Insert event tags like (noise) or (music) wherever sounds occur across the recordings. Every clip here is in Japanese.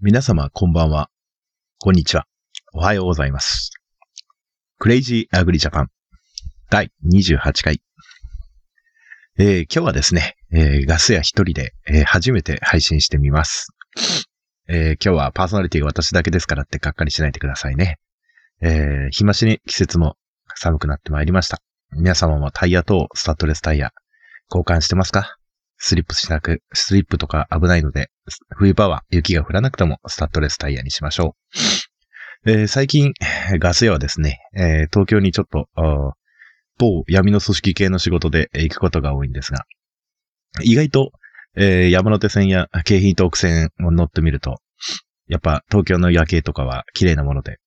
皆様、こんばんは。こんにちは。おはようございます。クレイジーアグリジャパン第28回。えー今日はですね、えーガス屋一人で、えー初めて配信してみます。え今日はパーソナリティが私だけですからってがっかりしないでくださいね。え日増しに季節も寒くなってまいりました。皆様もタイヤ等、スタッドレスタイヤ、交換してますか？スリップしなく、スリップとか危ないので、冬場は雪が降らなくてもスタッドレスタイヤにしましょう。えー最近、ガス屋はですね、えー東京にちょっと、某闇の組織系の仕事で行くことが多いんですが、意外と、えー山手線や京浜東北線を乗ってみると、やっぱ東京の夜景とかは綺麗なもので、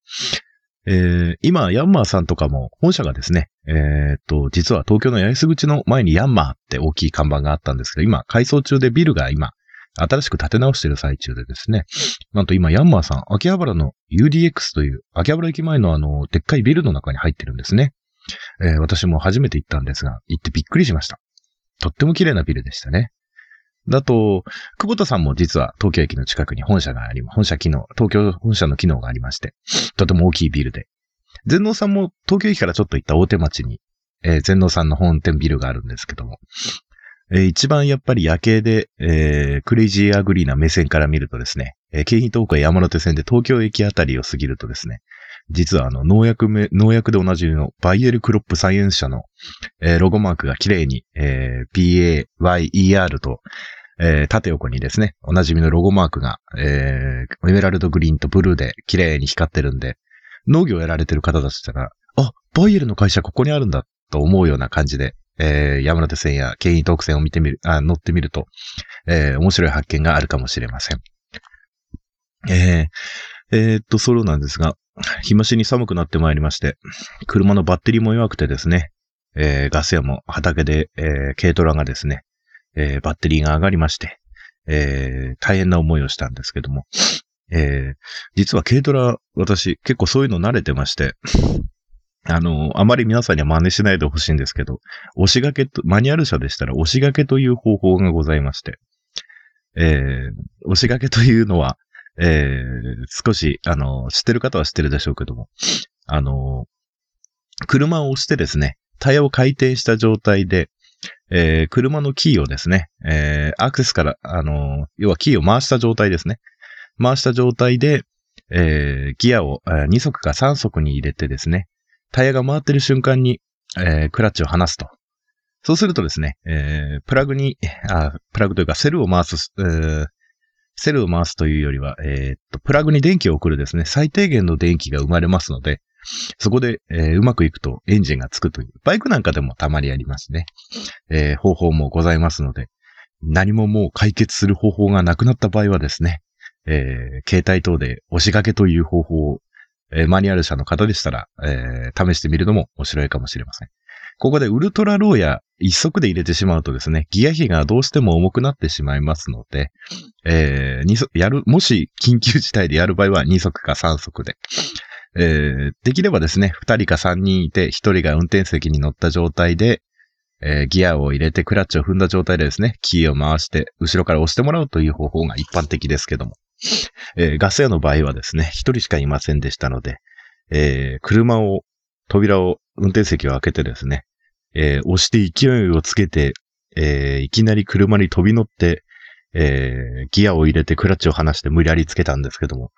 えー今、ヤンマーさんとかも、本社がですね、えーっと、実は東京の八重洲口の前にヤンマーって大きい看板があったんですけど、今、改装中でビルが今、新しく建て直してる最中でですね、なんと今、ヤンマーさん、秋葉原の UDX という、秋葉原駅前のあの、でっかいビルの中に入ってるんですね。えー私も初めて行ったんですが、行ってびっくりしました。とっても綺麗なビルでしたね。だと、久保田さんも実は東京駅の近くに本社があり、本社機能、東京本社の機能がありまして、とても大きいビルで。全農さんも東京駅からちょっと行った大手町に、えー全農さんの本店ビルがあるんですけども、えー一番やっぱり夜景で、えークレイジーアグリーな目線から見るとですね、えー京浜東北山手線で東京駅あたりを過ぎるとですね、実はあの農薬め、農薬でおなじみのバイエルクロップサイエンス社の、えーロゴマークが綺麗に、えー BAYER と、えー縦横にですね、おなじみのロゴマークが、えーエメラルドグリーンとブルーで綺麗に光ってるんで、農業やられてる方たちしたら、あ、バイエルの会社ここにあるんだと思うような感じで、えー山手線や京浜東北線を見てみる、あ乗ってみると、えー面白い発見があるかもしれません。えーえーっと、そうなんですが、日増しに寒くなってまいりまして、車のバッテリーも弱くてですね、えーガス屋も畑で、えー軽トラがですね、えーバッテリーが上がりまして、えー大変な思いをしたんですけども、えー実は軽トラ、私結構そういうの慣れてまして、(laughs) あの、あまり皆さんには真似しないでほしいんですけど、押し掛けと、マニュアル車でしたら押し掛けという方法がございまして、えー押し掛けというのは、えー少し、あの、知ってる方は知ってるでしょうけども、あの、車を押してですね、タイヤを回転した状態で、えー車のキーをですね、えーアクセスから、あの、要はキーを回した状態ですね。回した状態で、えーギアを2速か3速に入れてですね、タイヤが回ってる瞬間に、えークラッチを離すと。そうするとですね、えープラグに、あ、プラグというかセルを回す、えーセルを回すというよりは、えーっと、プラグに電気を送るですね、最低限の電気が生まれますので、そこで、えーうまくいくとエンジンがつくという、バイクなんかでもたまにありますね。えー方法もございますので、何ももう解決する方法がなくなった場合はですね、えー携帯等で押し掛けという方法を、えーマニュアル車の方でしたら、えー試してみるのも面白いかもしれません。ここでウルトラローや一足で入れてしまうとですね、ギア比がどうしても重くなってしまいますので、えー足やる、もし緊急事態でやる場合は2足か3足で、えーできればですね、2人か3人いて、1人が運転席に乗った状態で、えーギアを入れてクラッチを踏んだ状態でですね、キーを回して、後ろから押してもらうという方法が一般的ですけども、えーガス屋の場合はですね、1人しかいませんでしたので、えー車を、扉を、運転席を開けてですね、え押して勢いをつけて、えいきなり車に飛び乗って、えギアを入れてクラッチを離して無理やりつけたんですけども、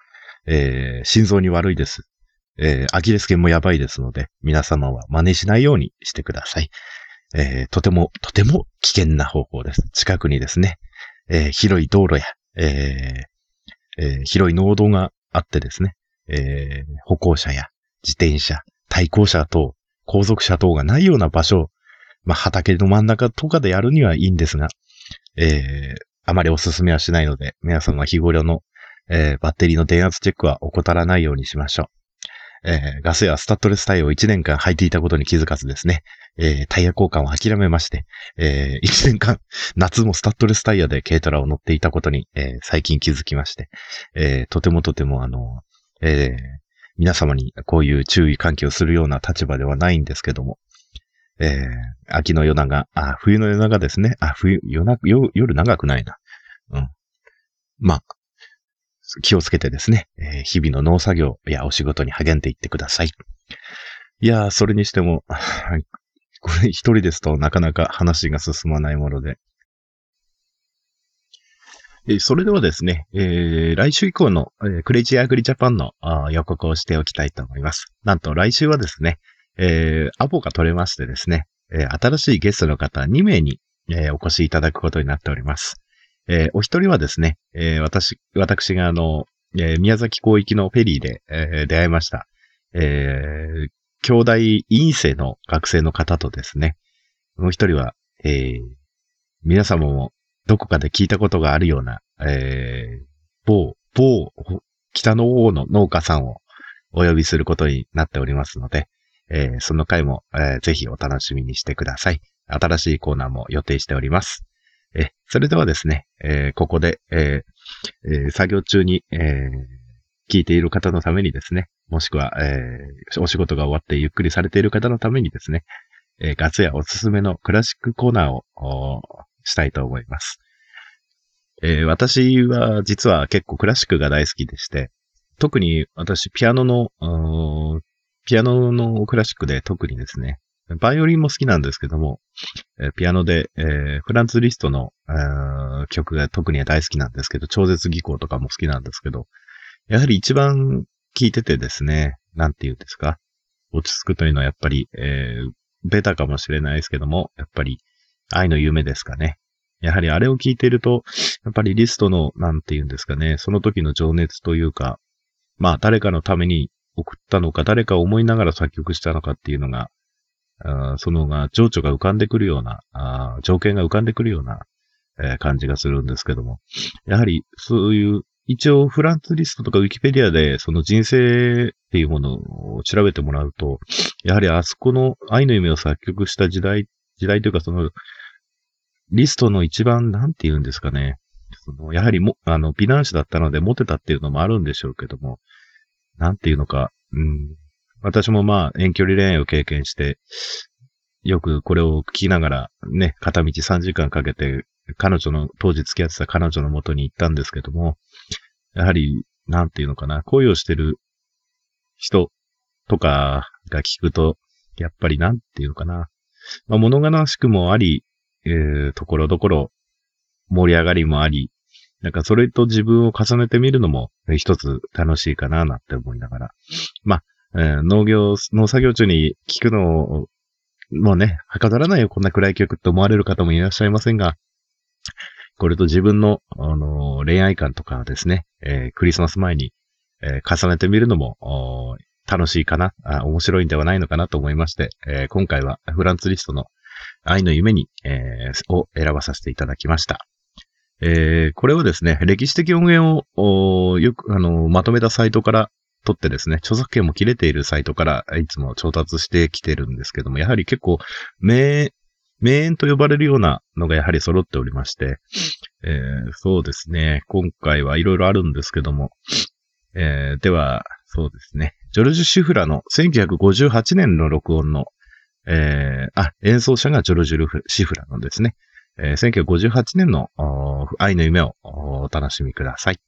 え心臓に悪いです。えアキレス腱もやばいですので、皆様は真似しないようにしてください。えーとても、とても危険な方法です。近くにですね、えー広い道路や、えーえー広い農道があってですね、えー歩行者や自転車、対向車等、後続車等がないような場所、まあ、畑の真ん中とかでやるにはいいんですが、えーあまりお勧めはしないので、皆さんは日頃の、えーバッテリーの電圧チェックは怠らないようにしましょう。えーガスやスタッドレスタイヤを1年間履いていたことに気づかずですね、えータイヤ交換を諦めまして、え1 (laughs) 年間、夏もスタッドレスタイヤで軽トラを乗っていたことに、えー最近気づきまして、えとてもとてもあの、え皆様にこういう注意喚起をするような立場ではないんですけども、え秋の夜長、あ、冬の夜長ですね。あ、冬、夜な夜、夜長くないな。うん。まあ、気をつけてですね、えー、日々の農作業やお仕事に励んでいってください。いやー、それにしても、(laughs) これ一人ですとなかなか話が進まないもので。えそれではですね、えー、来週以降の、えー、クレイジーアグリジャパンの予告をしておきたいと思います。なんと来週はですね、えー、アポが取れましてですね、えー、新しいゲストの方2名に、えー、お越しいただくことになっております。えー、お一人はですね、えー、私、私があの、えー、宮崎広域のフェリーで、えー、出会いました。えー、兄弟院生の学生の方とですね、もう一人は、えー、皆様もどこかで聞いたことがあるような、えー、某、某、北の王の農家さんをお呼びすることになっておりますので、えー、その回も、えー、ぜひお楽しみにしてください。新しいコーナーも予定しております。え、それではですね、えー、ここで、えー、作業中に、え、聞いている方のためにですね、もしくは、え、お仕事が終わってゆっくりされている方のためにですね、えー、ガツやおすすめのクラシックコーナーをしたいと思います。えー、私は実は結構クラシックが大好きでして、特に私ピアノの、ピアノのクラシックで特にですね、バイオリンも好きなんですけども、えピアノで、えー、フランツ・リストの、えー、曲が特に大好きなんですけど、超絶技巧とかも好きなんですけど、やはり一番聴いててですね、なんて言うんですか、落ち着くというのはやっぱり、えー、ベタかもしれないですけども、やっぱり愛の夢ですかね。やはりあれを聞いていると、やっぱりリストの、なんて言うんですかね、その時の情熱というか、まあ誰かのために送ったのか、誰かを思いながら作曲したのかっていうのが、あそのが、情緒が浮かんでくるような、あ条件が浮かんでくるような、えー、感じがするんですけども。やはり、そういう、一応、フランツリストとかウィキペディアで、その人生っていうものを調べてもらうと、やはりあそこの愛の夢を作曲した時代、時代というかその、リストの一番、なんて言うんですかね。そのやはりも、あの、美男子だったのでモテたっていうのもあるんでしょうけども、なんていうのか、うん。私もまあ遠距離恋愛を経験して、よくこれを聞きながらね、片道3時間かけて彼女の、当時付き合ってた彼女の元に行ったんですけども、やはり、なんていうのかな、恋をしてる人とかが聞くと、やっぱりなんていうのかな、まあ、物悲しくもあり、えー、ところどころ盛り上がりもあり、なんかそれと自分を重ねてみるのも一つ楽しいかななんて思いながら。まあ、えー、農業、農作業中に聞くのを、もうね、はかどらないよ、こんな暗い曲って思われる方もいらっしゃいませんが、これと自分の、あの、恋愛観とかですね、えー、クリスマス前に、えー、重ねてみるのも、楽しいかなあ、面白いんではないのかなと思いまして、え今回はフランツリストの愛の夢に、えを選ばさせていただきました。えー、これをですね、歴史的音源を、よく、あの、まとめたサイトから取ってですね、著作権も切れているサイトからいつも調達してきてるんですけども、やはり結構、名、名演と呼ばれるようなのがやはり揃っておりまして、えー、そうですね、今回はいろいろあるんですけども、えー、では、そうですね、ジョルジュ・シフラの1958年の録音の、えー、あ、演奏者がジョルジュ・シフラのですね、えー、1958年の愛の夢をお楽しみください。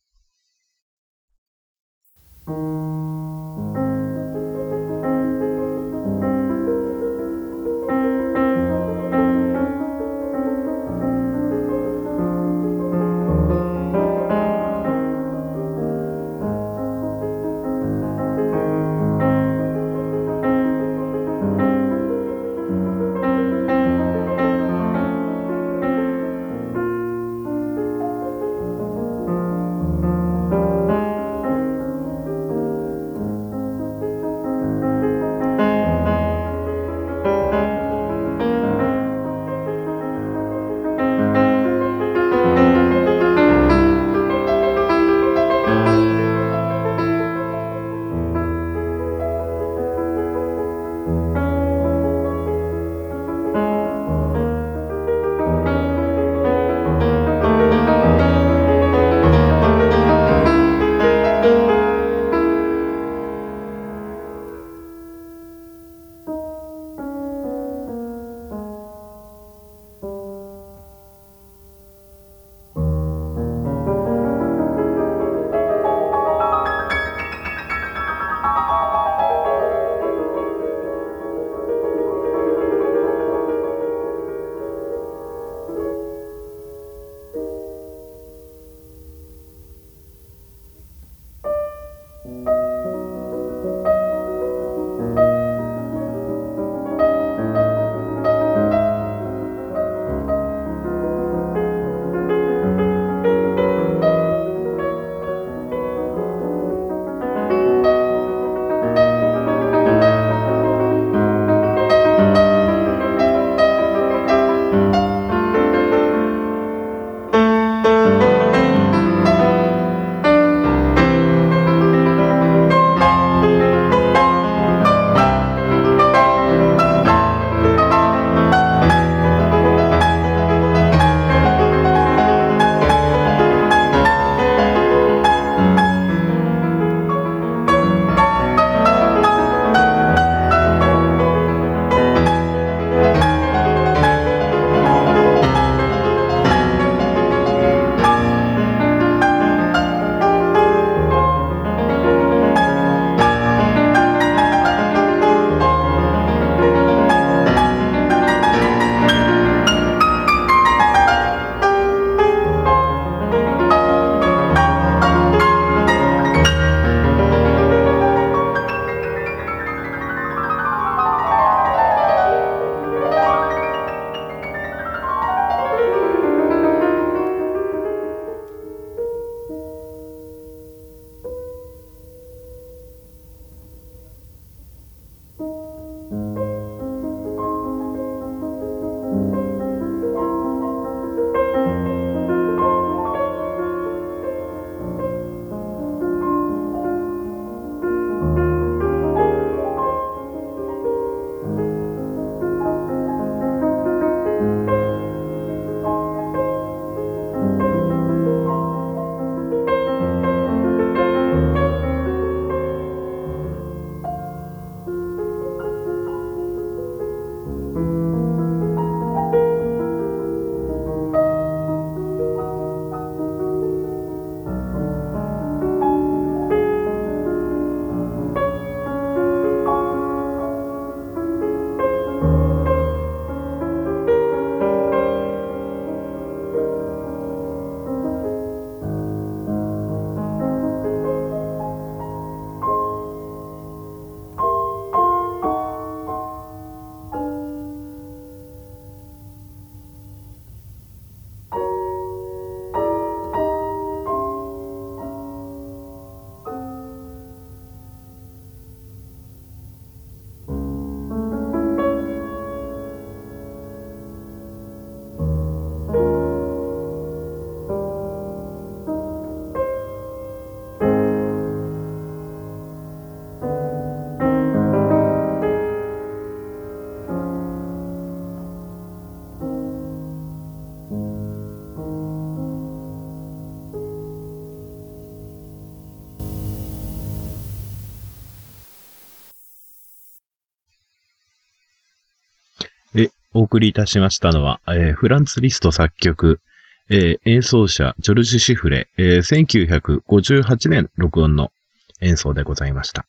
お送りいたしましたのは、えー、フランツ・リスト作曲、えー、演奏者、ジョルジュ・シフレ、えー、1958年録音の演奏でございました。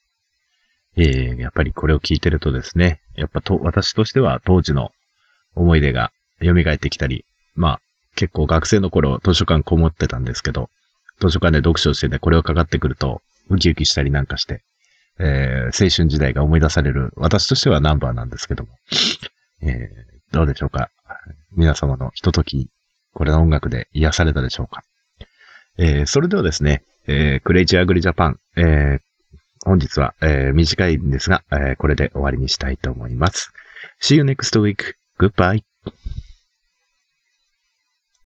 えー、やっぱりこれを聞いてるとですね、やっぱと、私としては当時の思い出が蘇ってきたり、まあ、結構学生の頃図書館こもってたんですけど、図書館で読書してね、これをかかってくると、ウキウキしたりなんかして、えー、青春時代が思い出される、私としてはナンバーなんですけども、え、どうでしょうか？皆様のひととき、これの音楽で癒されたでしょうか？えー、それではですね、えー、クレイジーアグリジャパン、えー、本日は、えー、短いんですが、えー、これで終わりにしたいと思います。See you next week. Goodbye.